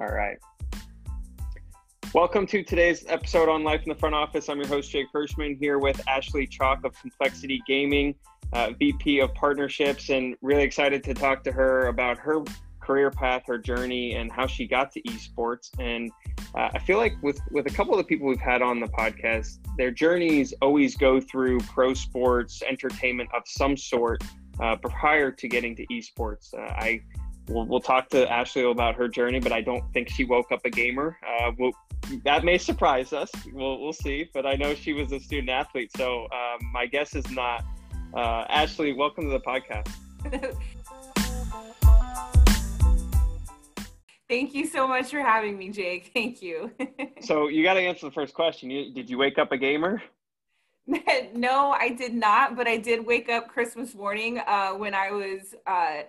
All right. Welcome to today's episode on Life in the Front Office. I'm your host, Jake Hirschman, here with Ashley Chalk of Complexity Gaming, uh, VP of Partnerships, and really excited to talk to her about her career path, her journey, and how she got to esports. And uh, I feel like with with a couple of the people we've had on the podcast, their journeys always go through pro sports, entertainment of some sort uh, prior to getting to esports. Uh, I We'll, we'll, talk to Ashley about her journey, but I don't think she woke up a gamer. Uh, we'll, that may surprise us. We'll, we'll see. But I know she was a student athlete, so um, my guess is not. Uh, Ashley, welcome to the podcast. Thank you so much for having me, Jake. Thank you. so you got to answer the first question. You, did you wake up a gamer? no, I did not, but I did wake up Christmas morning uh, when I was uh,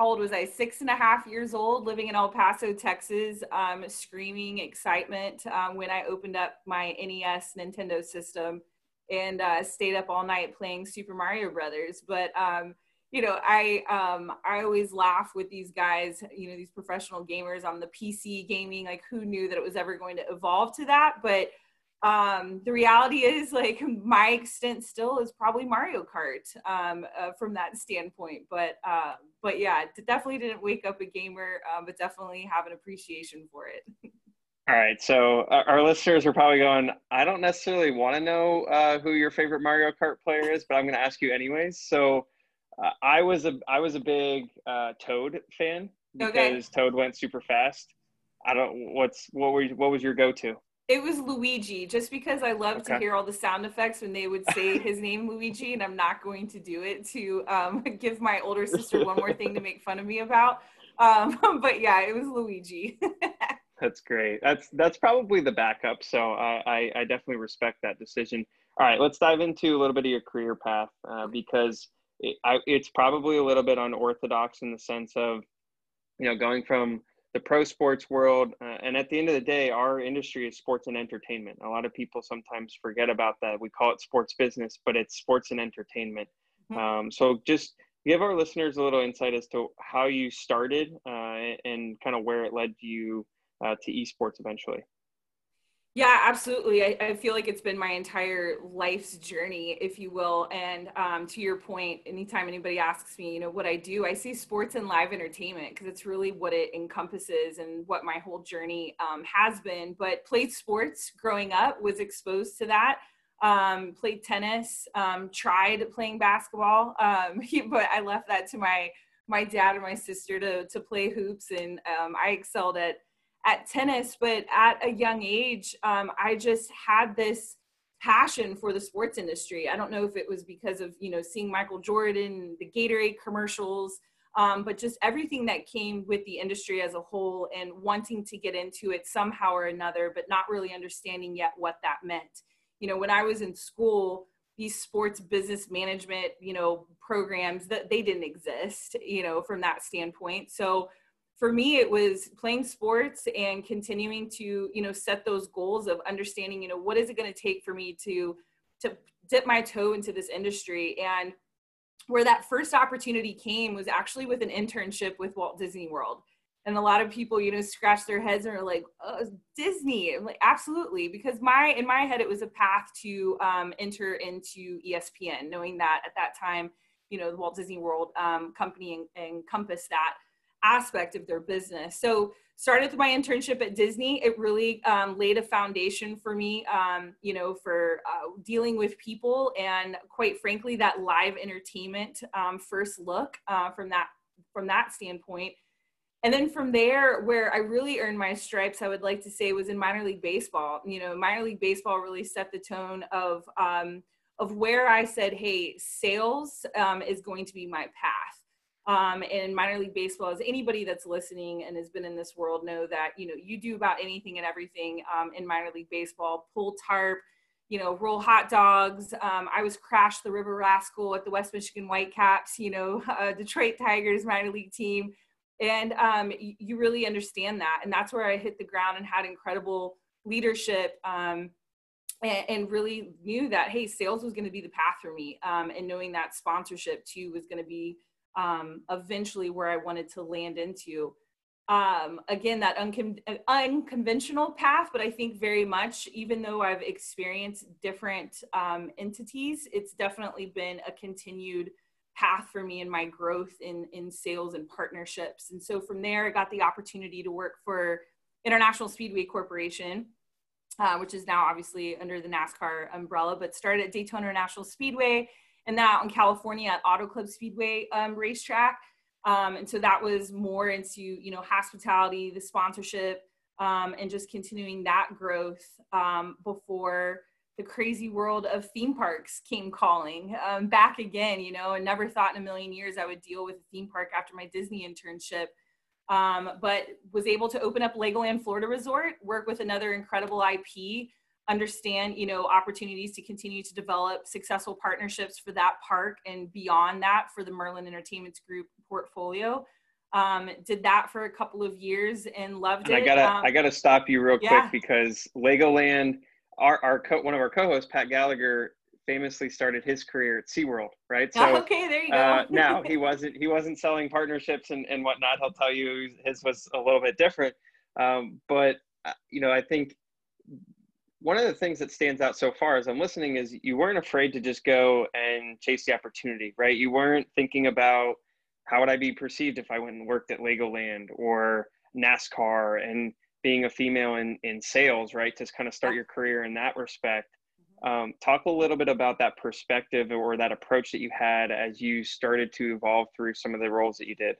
how old was I? Six and a half years old, living in El Paso, Texas, um, screaming excitement um, when I opened up my NES Nintendo system and uh, stayed up all night playing Super Mario Brothers. But um, you know, I um, I always laugh with these guys, you know, these professional gamers on the PC gaming. Like, who knew that it was ever going to evolve to that? But um, the reality is like my extent still is probably Mario Kart um, uh, from that standpoint. But uh, but yeah, definitely didn't wake up a gamer, um, but definitely have an appreciation for it. All right, so uh, our listeners are probably going. I don't necessarily want to know uh, who your favorite Mario Kart player is, but I'm going to ask you anyways. So uh, I was a I was a big uh, Toad fan because okay. Toad went super fast. I don't what's what were what was your go to? It was Luigi, just because I love okay. to hear all the sound effects when they would say his name Luigi, and I'm not going to do it to um, give my older sister one more thing to make fun of me about. Um, but yeah, it was Luigi. that's great. That's that's probably the backup. So I, I, I definitely respect that decision. All right, let's dive into a little bit of your career path uh, because it, I, it's probably a little bit unorthodox in the sense of you know going from the pro sports world. Uh, and at the end of the day, our industry is sports and entertainment. A lot of people sometimes forget about that. We call it sports business, but it's sports and entertainment. Mm-hmm. Um, so just give our listeners a little insight as to how you started uh, and kind of where it led you uh, to esports eventually. Yeah, absolutely. I, I, feel like it's been my entire life's journey, if you will. And um, to your point, anytime anybody asks me, you know, what I do, I see sports and live entertainment because it's really what it encompasses and what my whole journey um, has been. But played sports growing up, was exposed to that. Um, played tennis, um, tried playing basketball, um, but I left that to my my dad and my sister to to play hoops, and um, I excelled at at tennis, but at a young age, um, I just had this passion for the sports industry. I don't know if it was because of you know seeing Michael Jordan, the Gatorade commercials, um, but just everything that came with the industry as a whole, and wanting to get into it somehow or another, but not really understanding yet what that meant. You know, when I was in school, these sports business management, you know, programs that they didn't exist, you know, from that standpoint. So for me it was playing sports and continuing to you know set those goals of understanding you know what is it going to take for me to to dip my toe into this industry. And where that first opportunity came was actually with an internship with Walt Disney World. And a lot of people you know scratch their heads and are like oh, disney? I'm like absolutely. Because my in my head it was a path to um, enter into espn knowing that at that time you know the walt disney world um, company en- encompassed that aspect of their business. So started with my internship at Disney. It really um, laid a foundation for me, um, you know, for uh, dealing with people and quite frankly, that live entertainment um, first look uh, from that from that standpoint. And then from there, where I really earned my stripes, I would like to say was in minor league baseball. You know, minor league baseball really set the tone of um, of where I said, "Hey, sales um, is going to be my path." Um, in minor league baseball as anybody that's listening and has been in this world know that you know you do about anything and everything um, in minor league baseball pull tarp you know roll hot dogs. Um, i was crash the river rascal at the west michigan whitecaps you know uh, detroit tigers minor league team. And um, you really understand that. And that's where i hit the ground and had incredible leadership um, and, and, really knew that hey sales was going to be the path for me um, and knowing that sponsorship too was going to be um, eventually where I wanted to land into. um, again, that uncon- unconventional path, but I think very much, even though I've experienced different um, entities, it's definitely been a continued path for me in my growth in, in sales and partnerships. And so from there, I got the opportunity to work for International Speedway Corporation, uh, which is now obviously under the NASCAR umbrella, but started at Daytona International Speedway and out in California at Auto Club Speedway um, racetrack. Um, and so that was more into, you know, hospitality, the sponsorship, um, and just continuing that growth um, before the crazy world of theme parks came calling um, back again, you know, and never thought in a million years I would deal with a theme park after my Disney internship. Um, but was able to open up Legoland Florida Resort, work with another incredible IP understand you know opportunities to continue to develop successful partnerships for that park and beyond that for the merlin entertainments group portfolio um, did that for a couple of years and loved and it i gotta um, i gotta stop you real yeah. quick because legoland our, our co- one of our co-hosts pat gallagher famously started his career at SeaWorld, right? So okay, there you go. uh, now he wasn't he wasn't selling partnerships and, and whatnot. He'll tell you his was a little bit different. Um, but uh, you know, I think one of the things that stands out so far as I'm listening is you weren't afraid to just go and chase the opportunity, right? You weren't thinking about how would I be perceived if I went and worked at Legoland or NASCAR and being a female in, in sales, right? To kind of start your career in that respect. Mm-hmm. Um, talk a little bit about that perspective or that approach that you had as you started to evolve through some of the roles that you did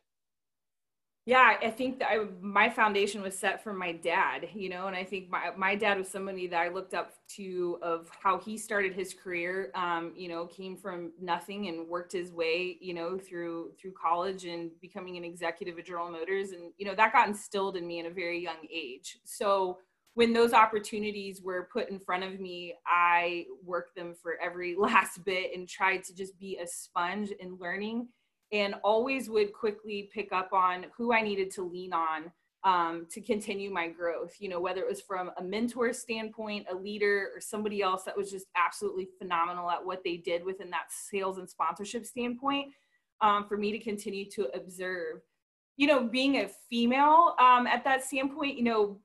yeah i think that I, my foundation was set from my dad you know and i think my, my dad was somebody that i looked up to of how he started his career um, you know came from nothing and worked his way you know through through college and becoming an executive at general motors. And you know that got instilled in me at a very young age. So when those opportunities were put in front of me i worked them for every last bit and tried to just be a sponge in learning and always would quickly pick up on who I needed to lean on um, to continue my growth. You know, whether it was from a mentor standpoint, a leader, or somebody else that was just absolutely phenomenal at what they did within that sales and sponsorship standpoint, um, for me to continue to observe. You know, being a female um, at that standpoint, you know,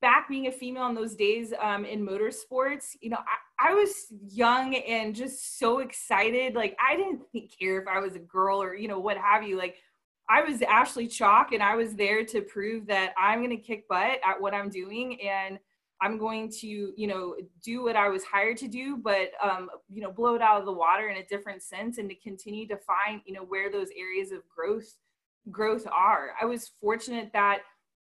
back being a female in those days um, in motorsports, you know, I, I, was young and just so excited. Like I didn't care if I was a girl or you know what have you. Like I was Ashley Chalk, and I was there to prove that I'm going to kick butt at what I'm doing, and I'm going to you know do what I was hired to do, but um, you know blow it out of the water in a different sense, and to continue to find you know where those areas of growth growth are. I was fortunate that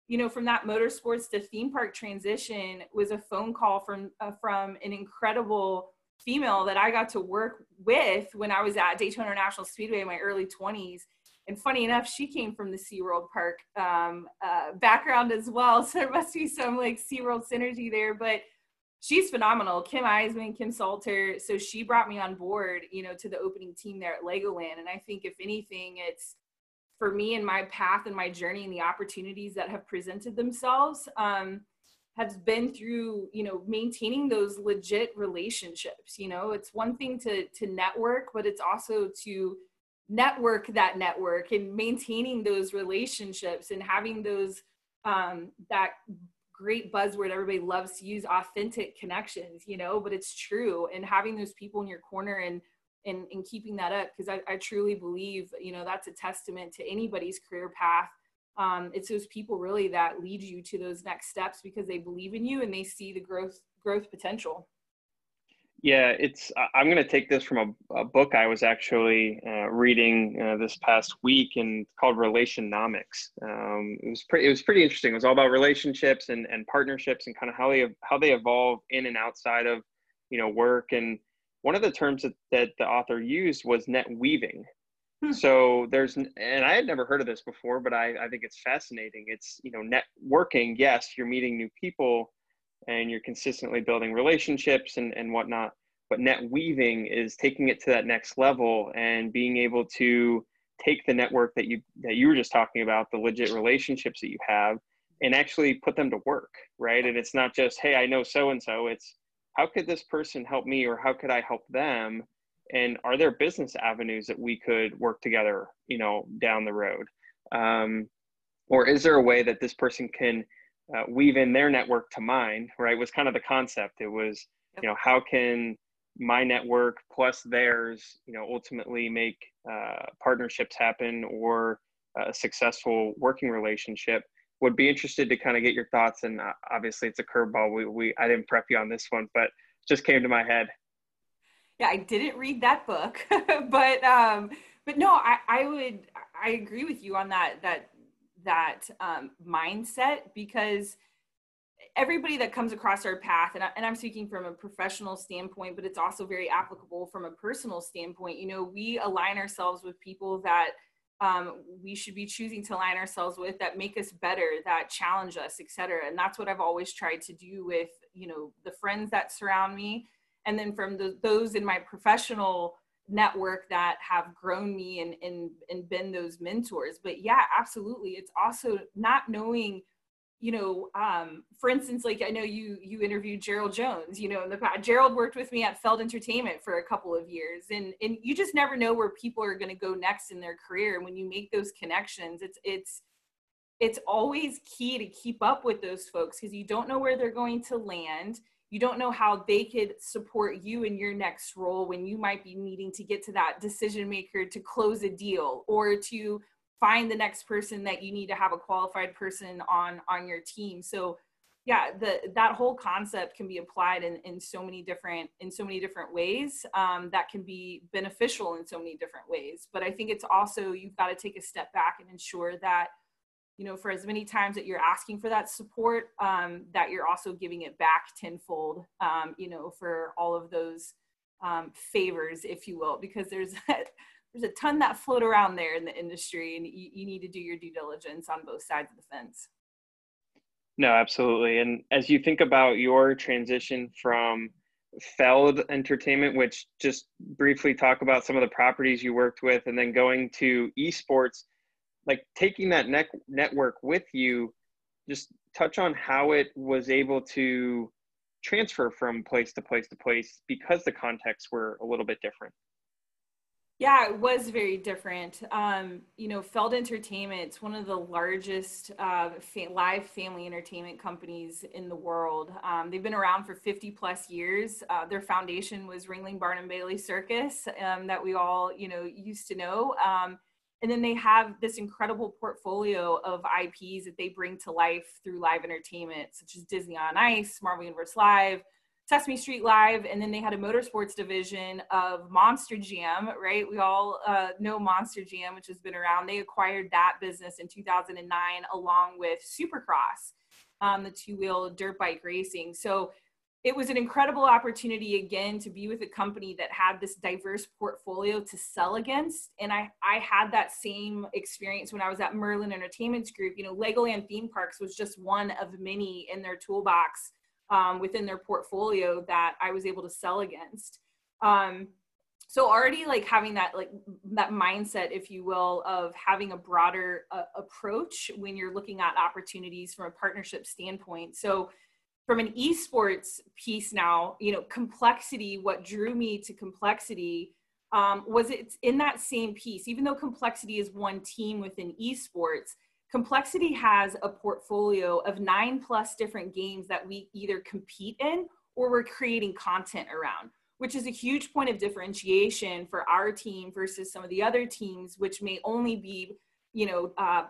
you know, from that motorsports to theme park transition was a phone call from uh, from an incredible female that I got to work with when I was at Daytona International Speedway in my early 20s. And funny enough, she came from the SeaWorld Park um, uh, background as well. So there must be some like SeaWorld synergy there. But she's phenomenal. Kim Eisman, Kim Salter. So she brought me on board, you know, to the opening team there at Legoland. And I think if anything, it's for me and my path and my journey and the opportunities that have presented themselves um, has been through you know maintaining those legit relationships you know? It's one thing to to network but it's also to network that network and maintaining those relationships and having those um, that great buzzword everybody loves to use authentic connections you know? But it's true and having those people in your corner and and, keeping that up because I, I truly believe you know that's a testament to anybody's career path. Um, it's those people really that lead you to those next steps because they believe in you and they see the growth growth potential. Yeah it's i'm going to take this from a, a, book i was actually uh, reading uh, this past week and called relationomics um, it was pretty it was pretty interesting. It was all about relationships and, and partnerships and kind of how they how they evolve in and outside of you know work and one of the terms that, that the author used was net weaving. Hmm. So there's, and I had never heard of this before, but I, I think it's fascinating. It's, you know, networking. Yes, you're meeting new people and you're consistently building relationships and, and whatnot. But net weaving is taking it to that next level and being able to take the network that you that you were just talking about, the legit relationships that you have, and actually put them to work, right? And it's not just, hey, I know so and so. It's how could this person help me or how could I help them? And are there business avenues that we could work together, you know, down the road? Um, or is there a way that this person can uh, weave in their network to mine right was kind of the concept it was you know how can my network plus theirs you know ultimately make uh, partnerships happen or a successful working relationship would be interested to kind of get your thoughts and uh, obviously it's a curveball we, we i didn't prep you on this one but just came to my head. Yeah i didn't read that book but um but no i i would i agree with you on that that that um, mindset because everybody that comes across our path and, I, and i'm speaking from a professional standpoint but it's also very applicable from a personal standpoint you know we align ourselves with people that um, we should be choosing to align ourselves with that make us better that challenge us etc and that's what i've always tried to do with you know the friends that surround me. And then from the, those in my professional network that have grown me and, and and been those mentors. But yeah absolutely. It's also not knowing you know um for instance like i know you you interviewed gerald jones you know in the past gerald worked with me at feld entertainment for a couple of years and and you just never know where people are going to go next in their career and when you make those connections it's it's it's always key to keep up with those folks because you don't know where they're going to land you don't know how they could support you in your next role when you might be needing to get to that decision maker to close a deal or to find the next person that you need to have a qualified person on on your team. So yeah the that whole concept can be applied in, in so many different in so many different ways um, that can be beneficial in so many different ways. But i think it's also you've got to take a step back and ensure that you know, for as many times that you're asking for that support, um, that you're also giving it back tenfold, um, you know, for all of those um, favors, if you will, because there's there's a ton that float around there in the industry, and you, you need to do your due diligence on both sides of the fence. No, absolutely. And as you think about your transition from Feld Entertainment, which just briefly talk about some of the properties you worked with, and then going to esports like taking that net network with you just touch on how it was able to transfer from place to place to place because the contexts were a little bit different yeah it was very different. Um, you know feld entertainment it's one of the largest uh, fa- live family entertainment companies in the world. Um, they've been around for 50 plus years. Uh, their foundation was ringling barnum bailey circus um, that we all you know used to know. Um, and then they have this incredible portfolio of IPs that they bring to life through live entertainment, such as Disney on Ice, Marvel Universe Live, Sesame Street Live, and then they had a motorsports division of Monster Jam, right? We all uh, know Monster Jam, which has been around. They acquired that business in 2009 along with Supercross, um, the two wheel dirt bike racing. So it was an incredible opportunity again to be with a company that had this diverse portfolio to sell against and i i had that same experience when i was at merlin entertainments group you know legoland theme parks was just one of many in their toolbox um, within their portfolio that i was able to sell against um, so already like having that like that mindset if you will of having a broader uh, approach when you're looking at opportunities from a partnership standpoint so from an esports piece now, you know, complexity, what drew me to complexity um, was it's in that same piece. Even though complexity is one team within esports, complexity has a portfolio of nine plus different games that we either compete in or we're creating content around which is a huge point of differentiation for our team versus some of the other teams which may only be you know uh,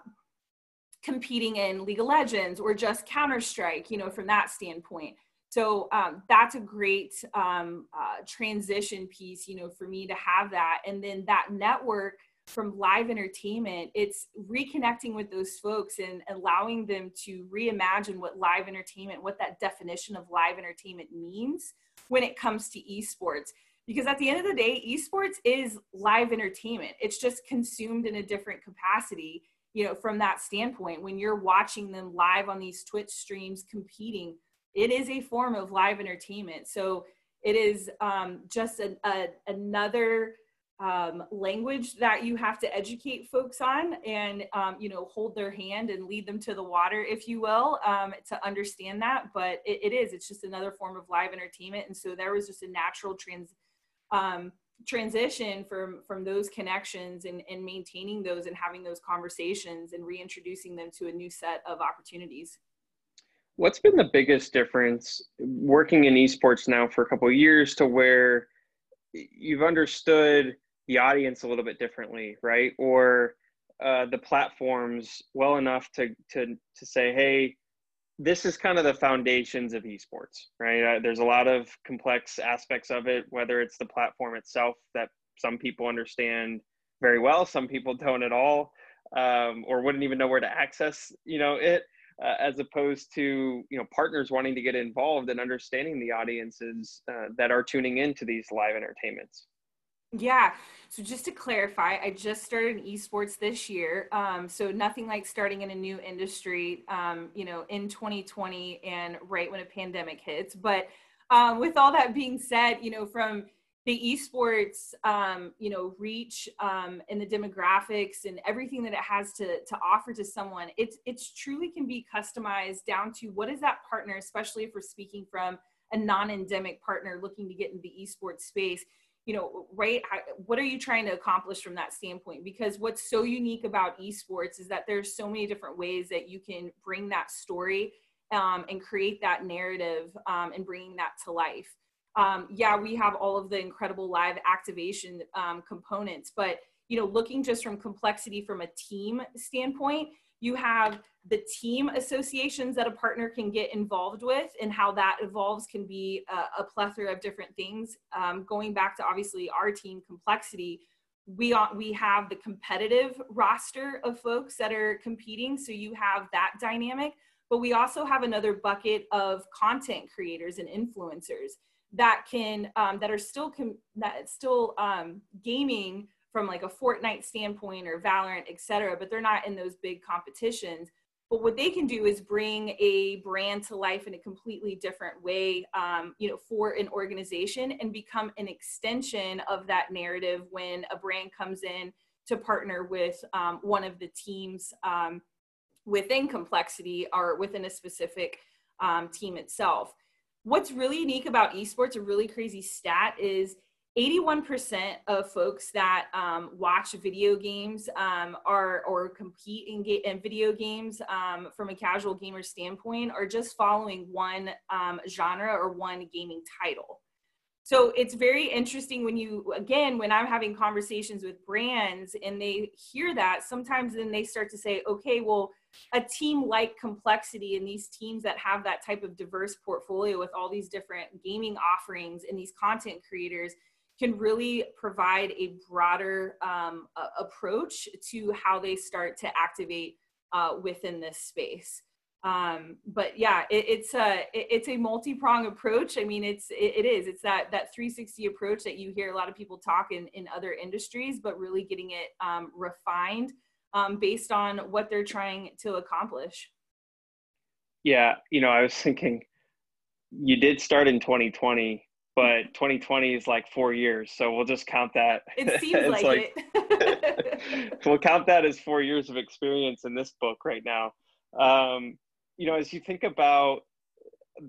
competing in League of Legends or just Counter Strike, you know, from that standpoint. So um, that's a great um, uh, transition piece, you know, for me to have that. And then that network from live entertainment, it's reconnecting with those folks and allowing them to reimagine what live entertainment, what that definition of live entertainment means when it comes to esports. Because at the end of the day, esports is live entertainment. It's just consumed in a different capacity you know from that standpoint when you're watching them live on these twitch streams competing it is a form of live entertainment so it is um, just a, a, another um, language that you have to educate folks on and um, you know hold their hand and lead them to the water if you will um, to understand that. But it, it is it's just another form of live entertainment. And so there was just a natural trans um, transition from from those connections and, and maintaining those and having those conversations and reintroducing them to a new set of opportunities. What's been the biggest difference working in esports now for a couple years to where you've understood the audience a little bit differently right or uh, the platforms well enough to to to say hey this is kind of the foundations of esports, right? Uh, there's a lot of complex aspects of it, whether it's the platform itself that some people understand very well, some people don't at all, um, or wouldn't even know where to access, you know, it, uh, as opposed to you know partners wanting to get involved and understanding the audiences uh, that are tuning into these live entertainments. Yeah. So just to clarify, I just started in esports this year. Um, so nothing like starting in a new industry, um, you know, in 2020 and right when a pandemic hits. But um, with all that being said, you know, from the esports, um, you know, reach um, and the demographics and everything that it has to to offer to someone, it's it's truly can be customized down to what is that partner, especially if we're speaking from a non-endemic partner looking to get into the esports space you know right what are you trying to accomplish from that standpoint? Because what's so unique about esports is that there's so many different ways that you can bring that story um, and create that narrative um, and bringing that to life. Um, yeah we have all of the incredible live activation um, components but you know looking just from complexity from a team standpoint you have the team associations that a partner can get involved with and how that evolves can be a, a plethora of different things um, going back to obviously our team complexity we we have the competitive roster of folks that are competing so you have that dynamic but we also have another bucket of content creators and influencers that can um, that are still com- that still um, gaming from like a Fortnite standpoint or Valorant, et cetera, but they're not in those big competitions. But what they can do is bring a brand to life in a completely different way, um, you know, for an organization and become an extension of that narrative when a brand comes in to partner with um, one of the teams um, within complexity or within a specific um, team itself. What's really unique about esports, a really crazy stat is 81% of folks that um, watch video games um, are or compete in, ga- in video games um, from a casual gamer standpoint are just following one um, genre or one gaming title. So it's very interesting when you again when I'm having conversations with brands and they hear that sometimes then they start to say okay well a team like complexity and these teams that have that type of diverse portfolio with all these different gaming offerings and these content creators can really provide a broader um, approach to how they start to activate uh, within this space. Um, but yeah, it, it's a it, it's a multi-prong approach. I mean, it's it, it is it's that that 360 approach that you hear a lot of people talk in in other industries, but really getting it um, refined um, based on what they're trying to accomplish. Yeah, you know, I was thinking you did start in 2020 but 2020 is like four years so we'll just count that. It seems like, like it. We'll count that as four years of experience in this book right now. Um, you know as you think about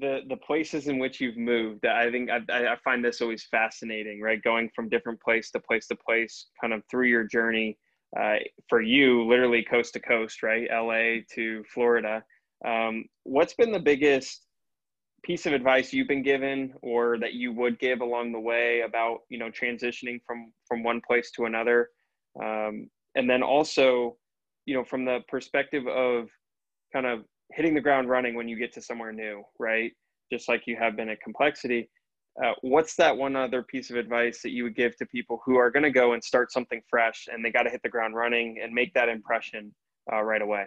the the places in which you've moved i think I, I find this always fascinating right? Going from different place to place to place kind of through your journey uh, for you literally coast to coast right? La to florida. Um, what's been the biggest piece of advice you've been given or that you would give along the way about you know transitioning from from one place to another? Um, and then also you know from the perspective of kind of hitting the ground running when you get to somewhere new right? Just like you have been at complexity uh, what's that one other piece of advice that you would give to people who are going to go and start something fresh and they got to hit the ground running and make that impression uh, right away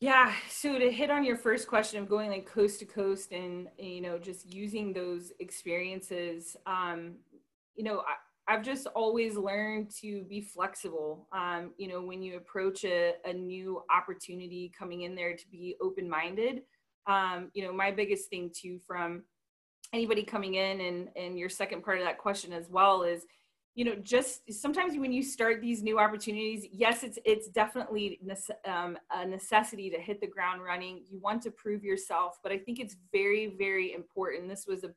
yeah. So to hit on your first question of going like coast to coast and, you know, just using those experiences, um, you know, I, have just always learned to be flexible. Um, you know, when you approach a, a new opportunity coming in there to be open minded. Um, you know, my biggest thing too from anybody coming in and, and your second part of that question as well is, you know just sometimes when you start these new opportunities yes it's it's definitely um, a necessity to hit the ground running you want to prove yourself but i think it's very very important this was a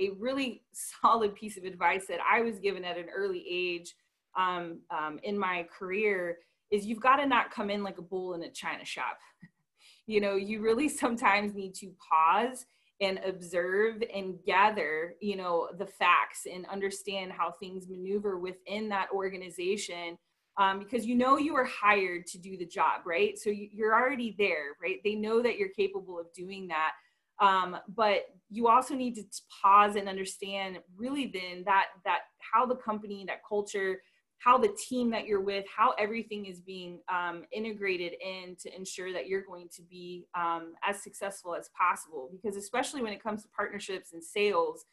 a really solid piece of advice that I was given at an early age um, um, in my career is you've got to not come in like a bull in a china shop. you know, you really sometimes need to pause and observe and gather, you know, the facts and understand how things maneuver within that organization. Um, because you know you are hired to do the job, right? So you're already there, right? They know that you're capable of doing that. Um, but you also need to pause and understand really then that that how the company, that culture, how the team that you're with, how everything is being um, integrated in to ensure that you're going to be um, as successful as possible. Because especially when it comes to partnerships and sales,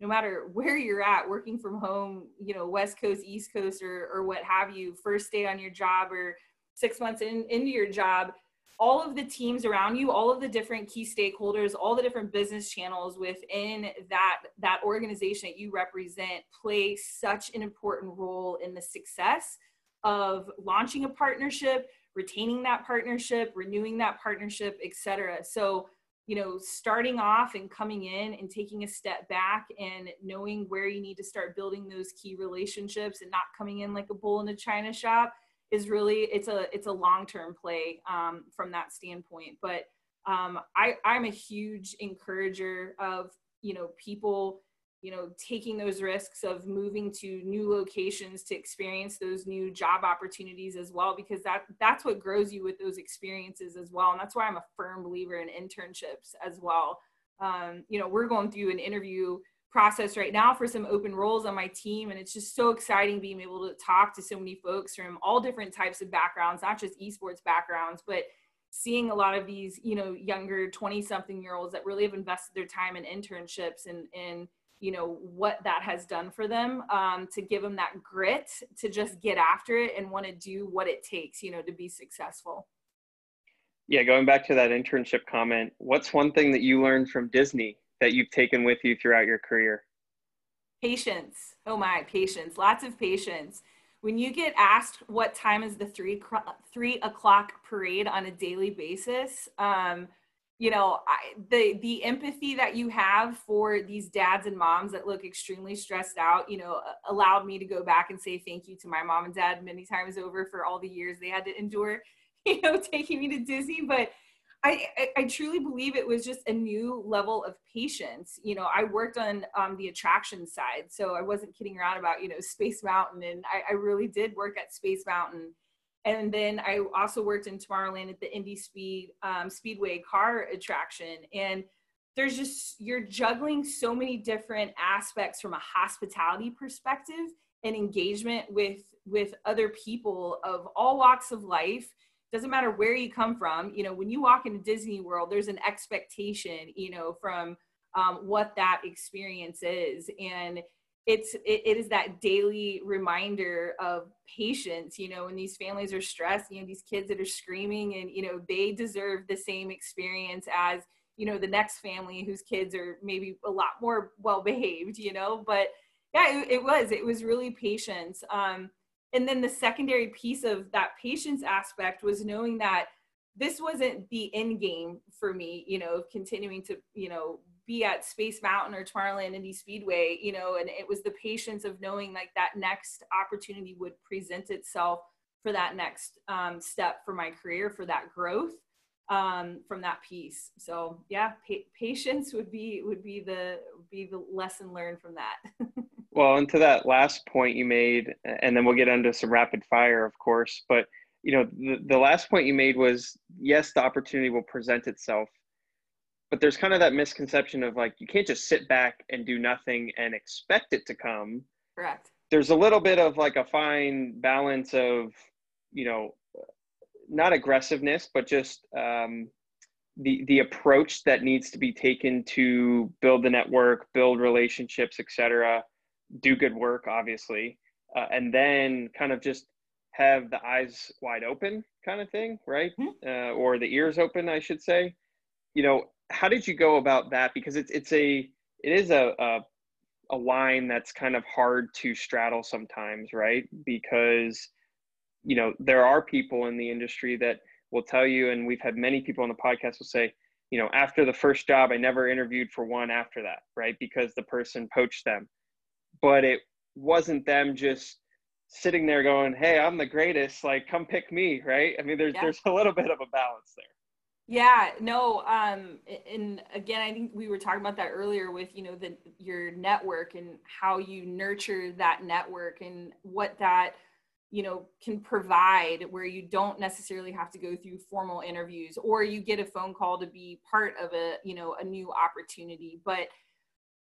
no matter where you're at, working from home, you know, West Coast, East Coast, or, or what have you, first day on your job or six months in, into your job, all of the teams around you all of the different key stakeholders all the different business channels within that that organization that you represent play such an important role in the success of launching a partnership retaining that partnership renewing that partnership etc so you know starting off and coming in and taking a step back and knowing where you need to start building those key relationships and not coming in like a bull in a china shop is really it's a it's a long term play um, from that standpoint. But um, I I'm a huge encourager of you know people you know taking those risks of moving to new locations to experience those new job opportunities as well because that that's what grows you with those experiences as well and that's why i'm a firm believer in internships as well um, you know we're going through an interview process right now for some open roles on my team and it's just so exciting being able to talk to so many folks from all different types of backgrounds not just esports backgrounds but seeing a lot of these you know younger 20 something year olds that really have invested their time in internships and and you know what that has done for them um, to give them that grit to just get after it and want to do what it takes you know to be successful. Yeah going back to that internship comment what's one thing that you learned from disney that you've taken with you throughout your career? Patience. Oh my, patience. Lots of patience. When you get asked what time is the three three o'clock parade on a daily basis, um, you know I, the the empathy that you have for these dads and moms that look extremely stressed out, you know, allowed me to go back and say thank you to my mom and dad many times over for all the years they had to endure, you know, taking me to Disney. But I, I, truly believe it was just a new level of patience. You know, I worked on um, the attraction side, so I wasn't kidding around about you know Space Mountain, and I, I really did work at Space Mountain. And then I also worked in Tomorrowland at the Indy Speed um, Speedway car attraction, and there's just you're juggling so many different aspects from a hospitality perspective and engagement with with other people of all walks of life doesn't matter where you come from you know when you walk into disney world there's an expectation you know from um, what that experience is. And it's it, it is that daily reminder of patience you know when these families are stressed you know these kids that are screaming and you know they deserve the same experience as you know the next family whose kids are maybe a lot more well behaved you know but yeah it, it was it was really patience. Um and then the secondary piece of that patience aspect was knowing that this wasn't the end game for me you know continuing to you know be at space mountain or tomorrowland indy speedway you know and it was the patience of knowing like that next opportunity would present itself for that next um, step for my career for that growth um, from that piece. So yeah pa- patience would be would be the be the lesson learned from that Well, and to that last point you made, and then we'll get into some rapid fire, of course. But you know, the, the last point you made was yes, the opportunity will present itself, but there's kind of that misconception of like you can't just sit back and do nothing and expect it to come. Correct. There's a little bit of like a fine balance of, you know, not aggressiveness, but just um, the the approach that needs to be taken to build the network, build relationships, etc do good work, obviously, uh, and then kind of just have the eyes wide open kind of thing, right? Mm-hmm. Uh, or the ears open, I should say. You know, how did you go about that? Because it's it's a it is a, a a line that's kind of hard to straddle sometimes, right? Because you know there are people in the industry that will tell you, and we've had many people on the podcast will say, you know, after the first job, I never interviewed for one after that, right? Because the person poached them. But it wasn't them just sitting there going, "Hey, I'm the greatest. Like, come pick me," right? I mean, there's yeah. there's a little bit of a balance there. Yeah, no, um, and again, I think we were talking about that earlier with you know the your network and how you nurture that network and what that you know can provide where you don't necessarily have to go through formal interviews or you get a phone call to be part of a you know a new opportunity but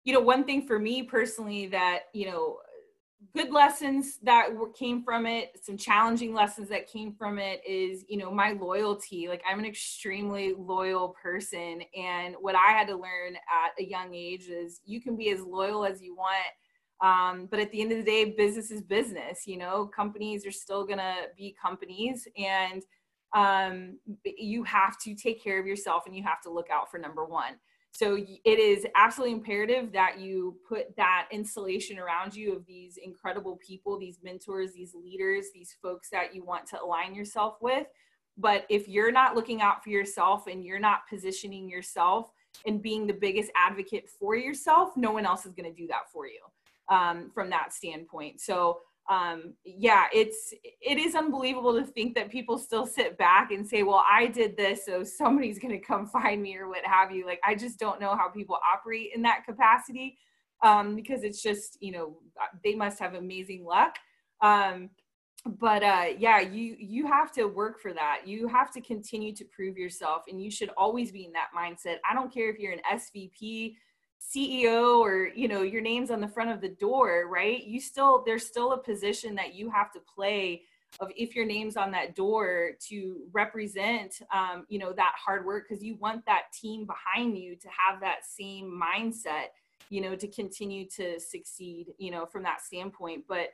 you know one thing for me personally that you know good lessons that came from it some challenging lessons that came from it is you know my loyalty. Like i'm an extremely loyal person and what i had to learn at a young age is you can be as loyal as you want um, but at the end of the day business is business you know? Companies are still gonna be companies and um, you have to take care of yourself and you have to look out for number one so it is absolutely imperative that you put that insulation around you of these incredible people these mentors these leaders these folks that you want to align yourself with but if you're not looking out for yourself and you're not positioning yourself and being the biggest advocate for yourself no one else is going to do that for you um, from that standpoint. So um, yeah, it's it is unbelievable to think that people still sit back and say, "Well, I did this, so somebody's going to come find me or what have you." Like I just don't know how people operate in that capacity um, because it's just you know they must have amazing luck. Um, but uh, yeah, you you have to work for that. You have to continue to prove yourself, and you should always be in that mindset. I don't care if you're an SVP CEO or you know your name's on the front of the door, right? You still there's still a position that you have to play of if your name's on that door to represent um, you know that hard work because you want that team behind you to have that same mindset you know to continue to succeed you know from that standpoint but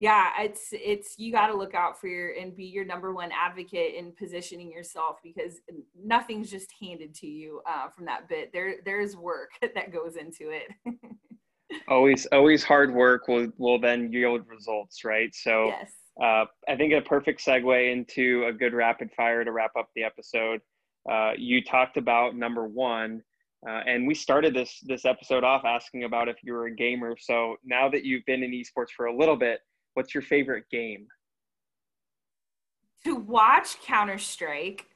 yeah it's it's you got to look out for your and be your number one advocate in positioning yourself because nothing's just handed to you uh, from that bit. There there's work that goes into it. Always always hard work will will then yield results right? So yes. uh, i think a perfect segue into a good rapid fire to wrap up the episode. Uh, you talked about number one uh, and we started this this episode off asking about if you were a gamer. So now that you've been in esports for a little bit What's your favorite game? To watch Counter Strike,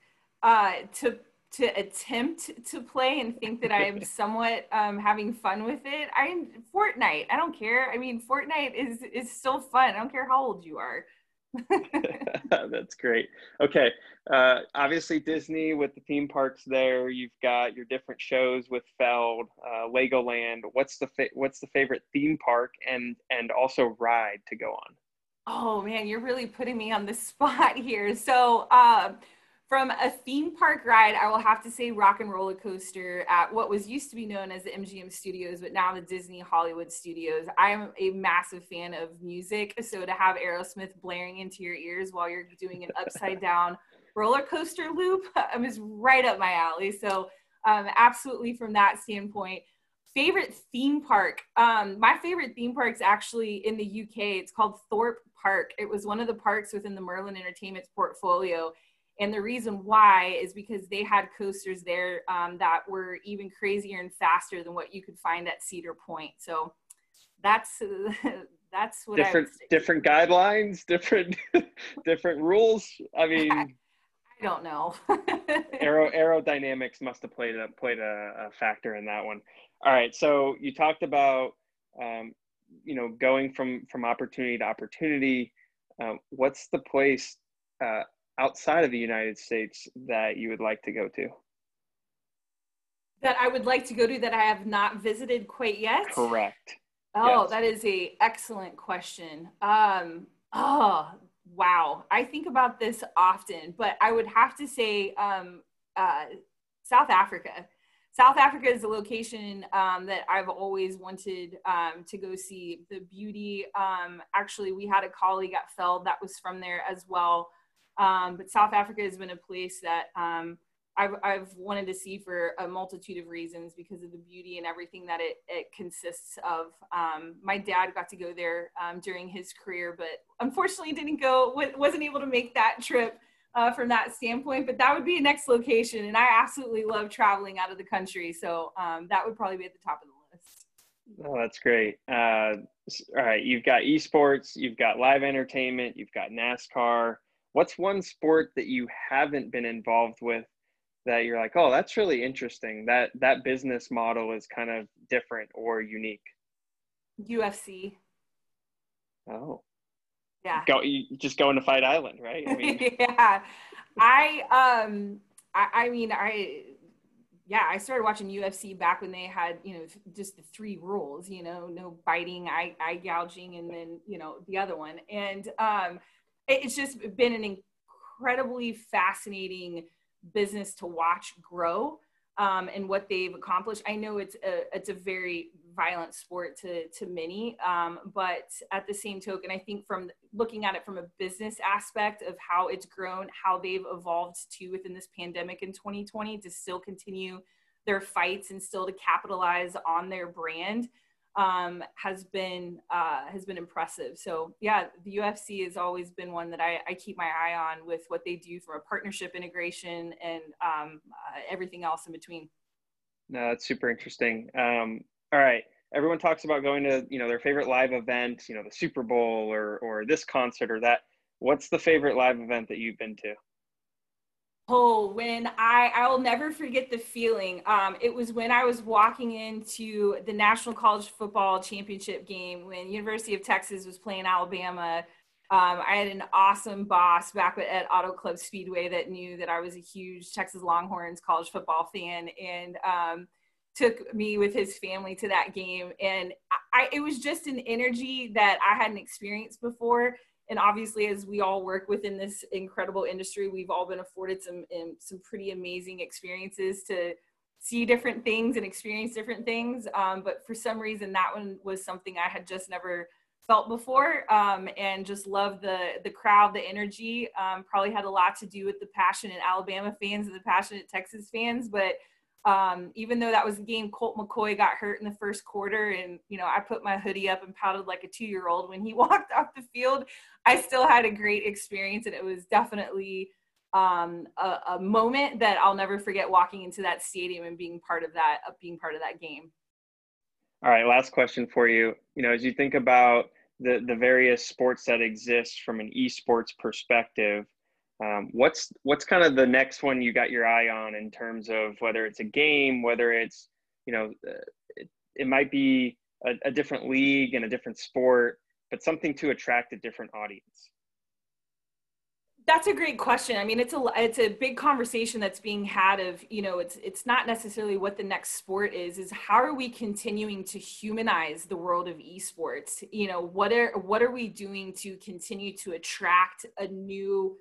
uh, to to attempt to play and think that I am somewhat um, having fun with it. I'm Fortnite. I don't care. I mean, Fortnite is is still fun. I don't care how old you are. That's great. Okay, uh, obviously Disney with the theme parks there. You've got your different shows with Feld, uh, Legoland. What's the fa- what's the favorite theme park and and also ride to go on? Oh man, you're really putting me on the spot here. So. Uh, from a theme park ride, I will have to say Rock and Roller Coaster at what was used to be known as the MGM Studios, but now the Disney Hollywood Studios. I'm a massive fan of music, so to have Aerosmith blaring into your ears while you're doing an upside down roller coaster loop um, is right up my alley. So, um, absolutely from that standpoint. Favorite theme park. Um, my favorite theme park is actually in the UK. It's called Thorpe Park. It was one of the parks within the Merlin Entertainment's portfolio and the reason why is because they had coasters there um, that were even crazier and faster than what you could find at Cedar Point. So that's that's what different different guidelines, different different rules. I mean, I, don't know. aero aerodynamics must have played a played a, a, factor in that one. All right, so you talked about um, you know going from from opportunity to opportunity. Uh, what's the place uh, outside of the United States that you would like to go to? That I would like to go to that I have not visited quite yet. Correct. Oh, yes. that is a excellent question. Um, oh, wow. I think about this often, but I would have to say um, uh, South Africa. South Africa is a location um, that I've always wanted um, to go see. The beauty. Um, actually, we had a colleague at Feld that was from there as well. Um, but South Africa has been a place that um, I've, I've wanted to see for a multitude of reasons because of the beauty and everything that it, it consists of. Um, my dad got to go there um, during his career, but unfortunately didn't go, wasn't able to make that trip. uh, from that standpoint. But that would be a next location, and I absolutely love traveling out of the country, so um, that would probably be at the top of the list. Oh, that's great. Uh, all right, you've got esports, you've got live entertainment, you've got NASCAR. What's one sport that you haven't been involved with that you're like, oh, that's really interesting. That that business model is kind of different or unique. UFC. Oh. Yeah. Go you just going to Fight Island, right? I mean Yeah. I um I, I mean I yeah, I started watching UFC back when they had, you know, just the three rules, you know, no biting, eye, eye gouging, and then, you know, the other one. And um, it's just been an incredibly fascinating business to watch grow um, and what they've accomplished. I know it's a it's a very violent sport to to many, um, but at the same token, I think from looking at it from a business aspect of how it's grown, how they've evolved to within this pandemic in 2020 to still continue their fights and still to capitalize on their brand um, has been uh, has been impressive. So yeah, the UFC has always been one that I, I, keep my eye on with what they do from a partnership integration and um, uh, everything else in between. No, that's super interesting. Um, all right, everyone talks about going to you know their favorite live event, you know the Super Bowl or or this concert or that. What's the favorite live event that you've been to? Oh, when I I will never forget the feeling. Um, it was when I was walking into the National College Football Championship game when University of Texas was playing Alabama. Um, I had an awesome boss back at Auto Club Speedway that knew that I was a huge Texas Longhorns college football fan and um, took me with his family to that game. And I, it was just an energy that I hadn't experienced before and obviously as we all work within this incredible industry we've all been afforded some um, some pretty amazing experiences to see different things and experience different things. Um, but for some reason that one was something i had just never felt before. Um, and just love the the crowd the energy. Um, probably had a lot to do with the passionate alabama fans and the passionate texas fans. But um, even though that was the game, Colt McCoy got hurt in the first quarter, and you know I put my hoodie up and pouted like a two-year-old when he walked off the field. I still had a great experience, and it was definitely um, a, a, moment that I'll never forget. Walking into that stadium and being part of that, uh, being part of that game. All right, last question for you. You know, as you think about the the various sports that exist from an esports perspective, um, what's what's kind of the next one you got your eye on in terms of whether it's a game, whether it's you know uh, it, it might be a, a different league and a different sport, but something to attract a different audience. That's a great question. I mean, it's a it's a big conversation that's being had of you know it's it's not necessarily what the next sport is is how are we continuing to humanize the world of esports? You know what are what are we doing to continue to attract a new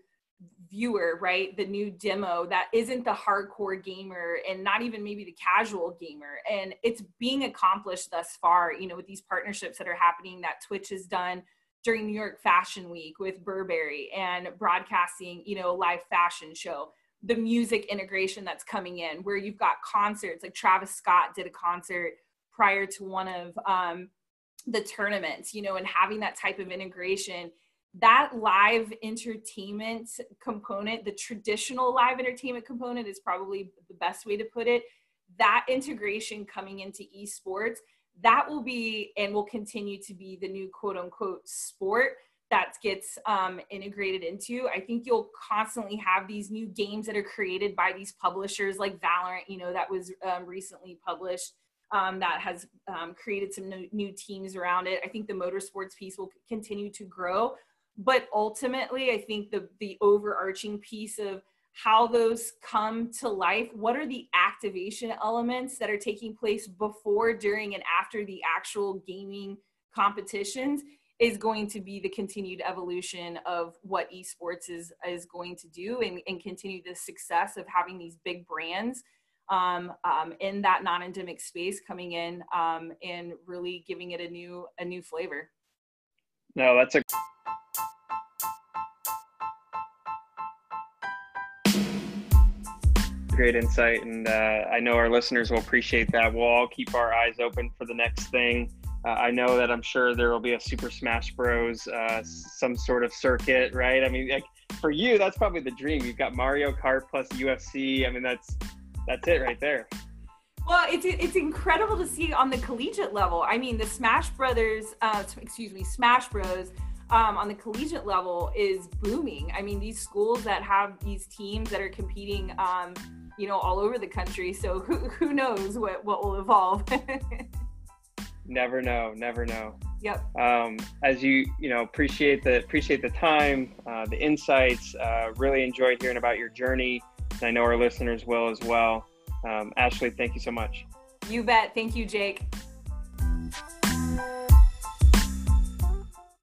viewer, right? The new demo that isn't the hardcore gamer and not even maybe the casual gamer. And it's being accomplished thus far, you know, with these partnerships that are happening that Twitch has done during New York Fashion Week with Burberry and broadcasting, you know, live fashion show. The music integration that's coming in, where you've got concerts like Travis Scott did a concert prior to one of um, the tournaments, you know, and having that type of integration that live entertainment component, the traditional live entertainment component is probably the best way to put it. That integration coming into esports, that will be and will continue to be the new quote unquote sport that gets um, integrated into. I think you'll constantly have these new games that are created by these publishers like Valorant, you know, that was um, recently published. Um, that has um, created some new, new, teams around it. I think the motorsports piece will continue to grow but ultimately i think the the overarching piece of how those come to life what are the activation elements that are taking place before during and after the actual gaming competitions is going to be the continued evolution of what esports is is going to do and, and continue the success of having these big brands um, um, in that non-endemic space coming in um, and really giving it a new a new flavor. No that's a great insight, and uh, I know our listeners will appreciate that. We'll all keep our eyes open for the next thing. uh, I know that I'm sure there will be a Super Smash Bros. Uh, some sort of circuit, right? I mean, like for you, that's probably the dream. You've got Mario Kart plus UFC. I mean, that's that's it right there. Well, it's it's incredible to see on the collegiate level. I mean, the Smash Brothers, uh, excuse me, Smash Bros. Um, on the collegiate level is booming. I mean, these schools that have these teams that are competing, um, you know, all over the country. So who who knows what what will evolve. never know, never know. Yep. Um, as you you know appreciate the appreciate the time, uh, the insights. Uh, really enjoyed hearing about your journey. And I know our listeners will as well. Um, Ashley, thank you so much. You bet. Thank you, Jake.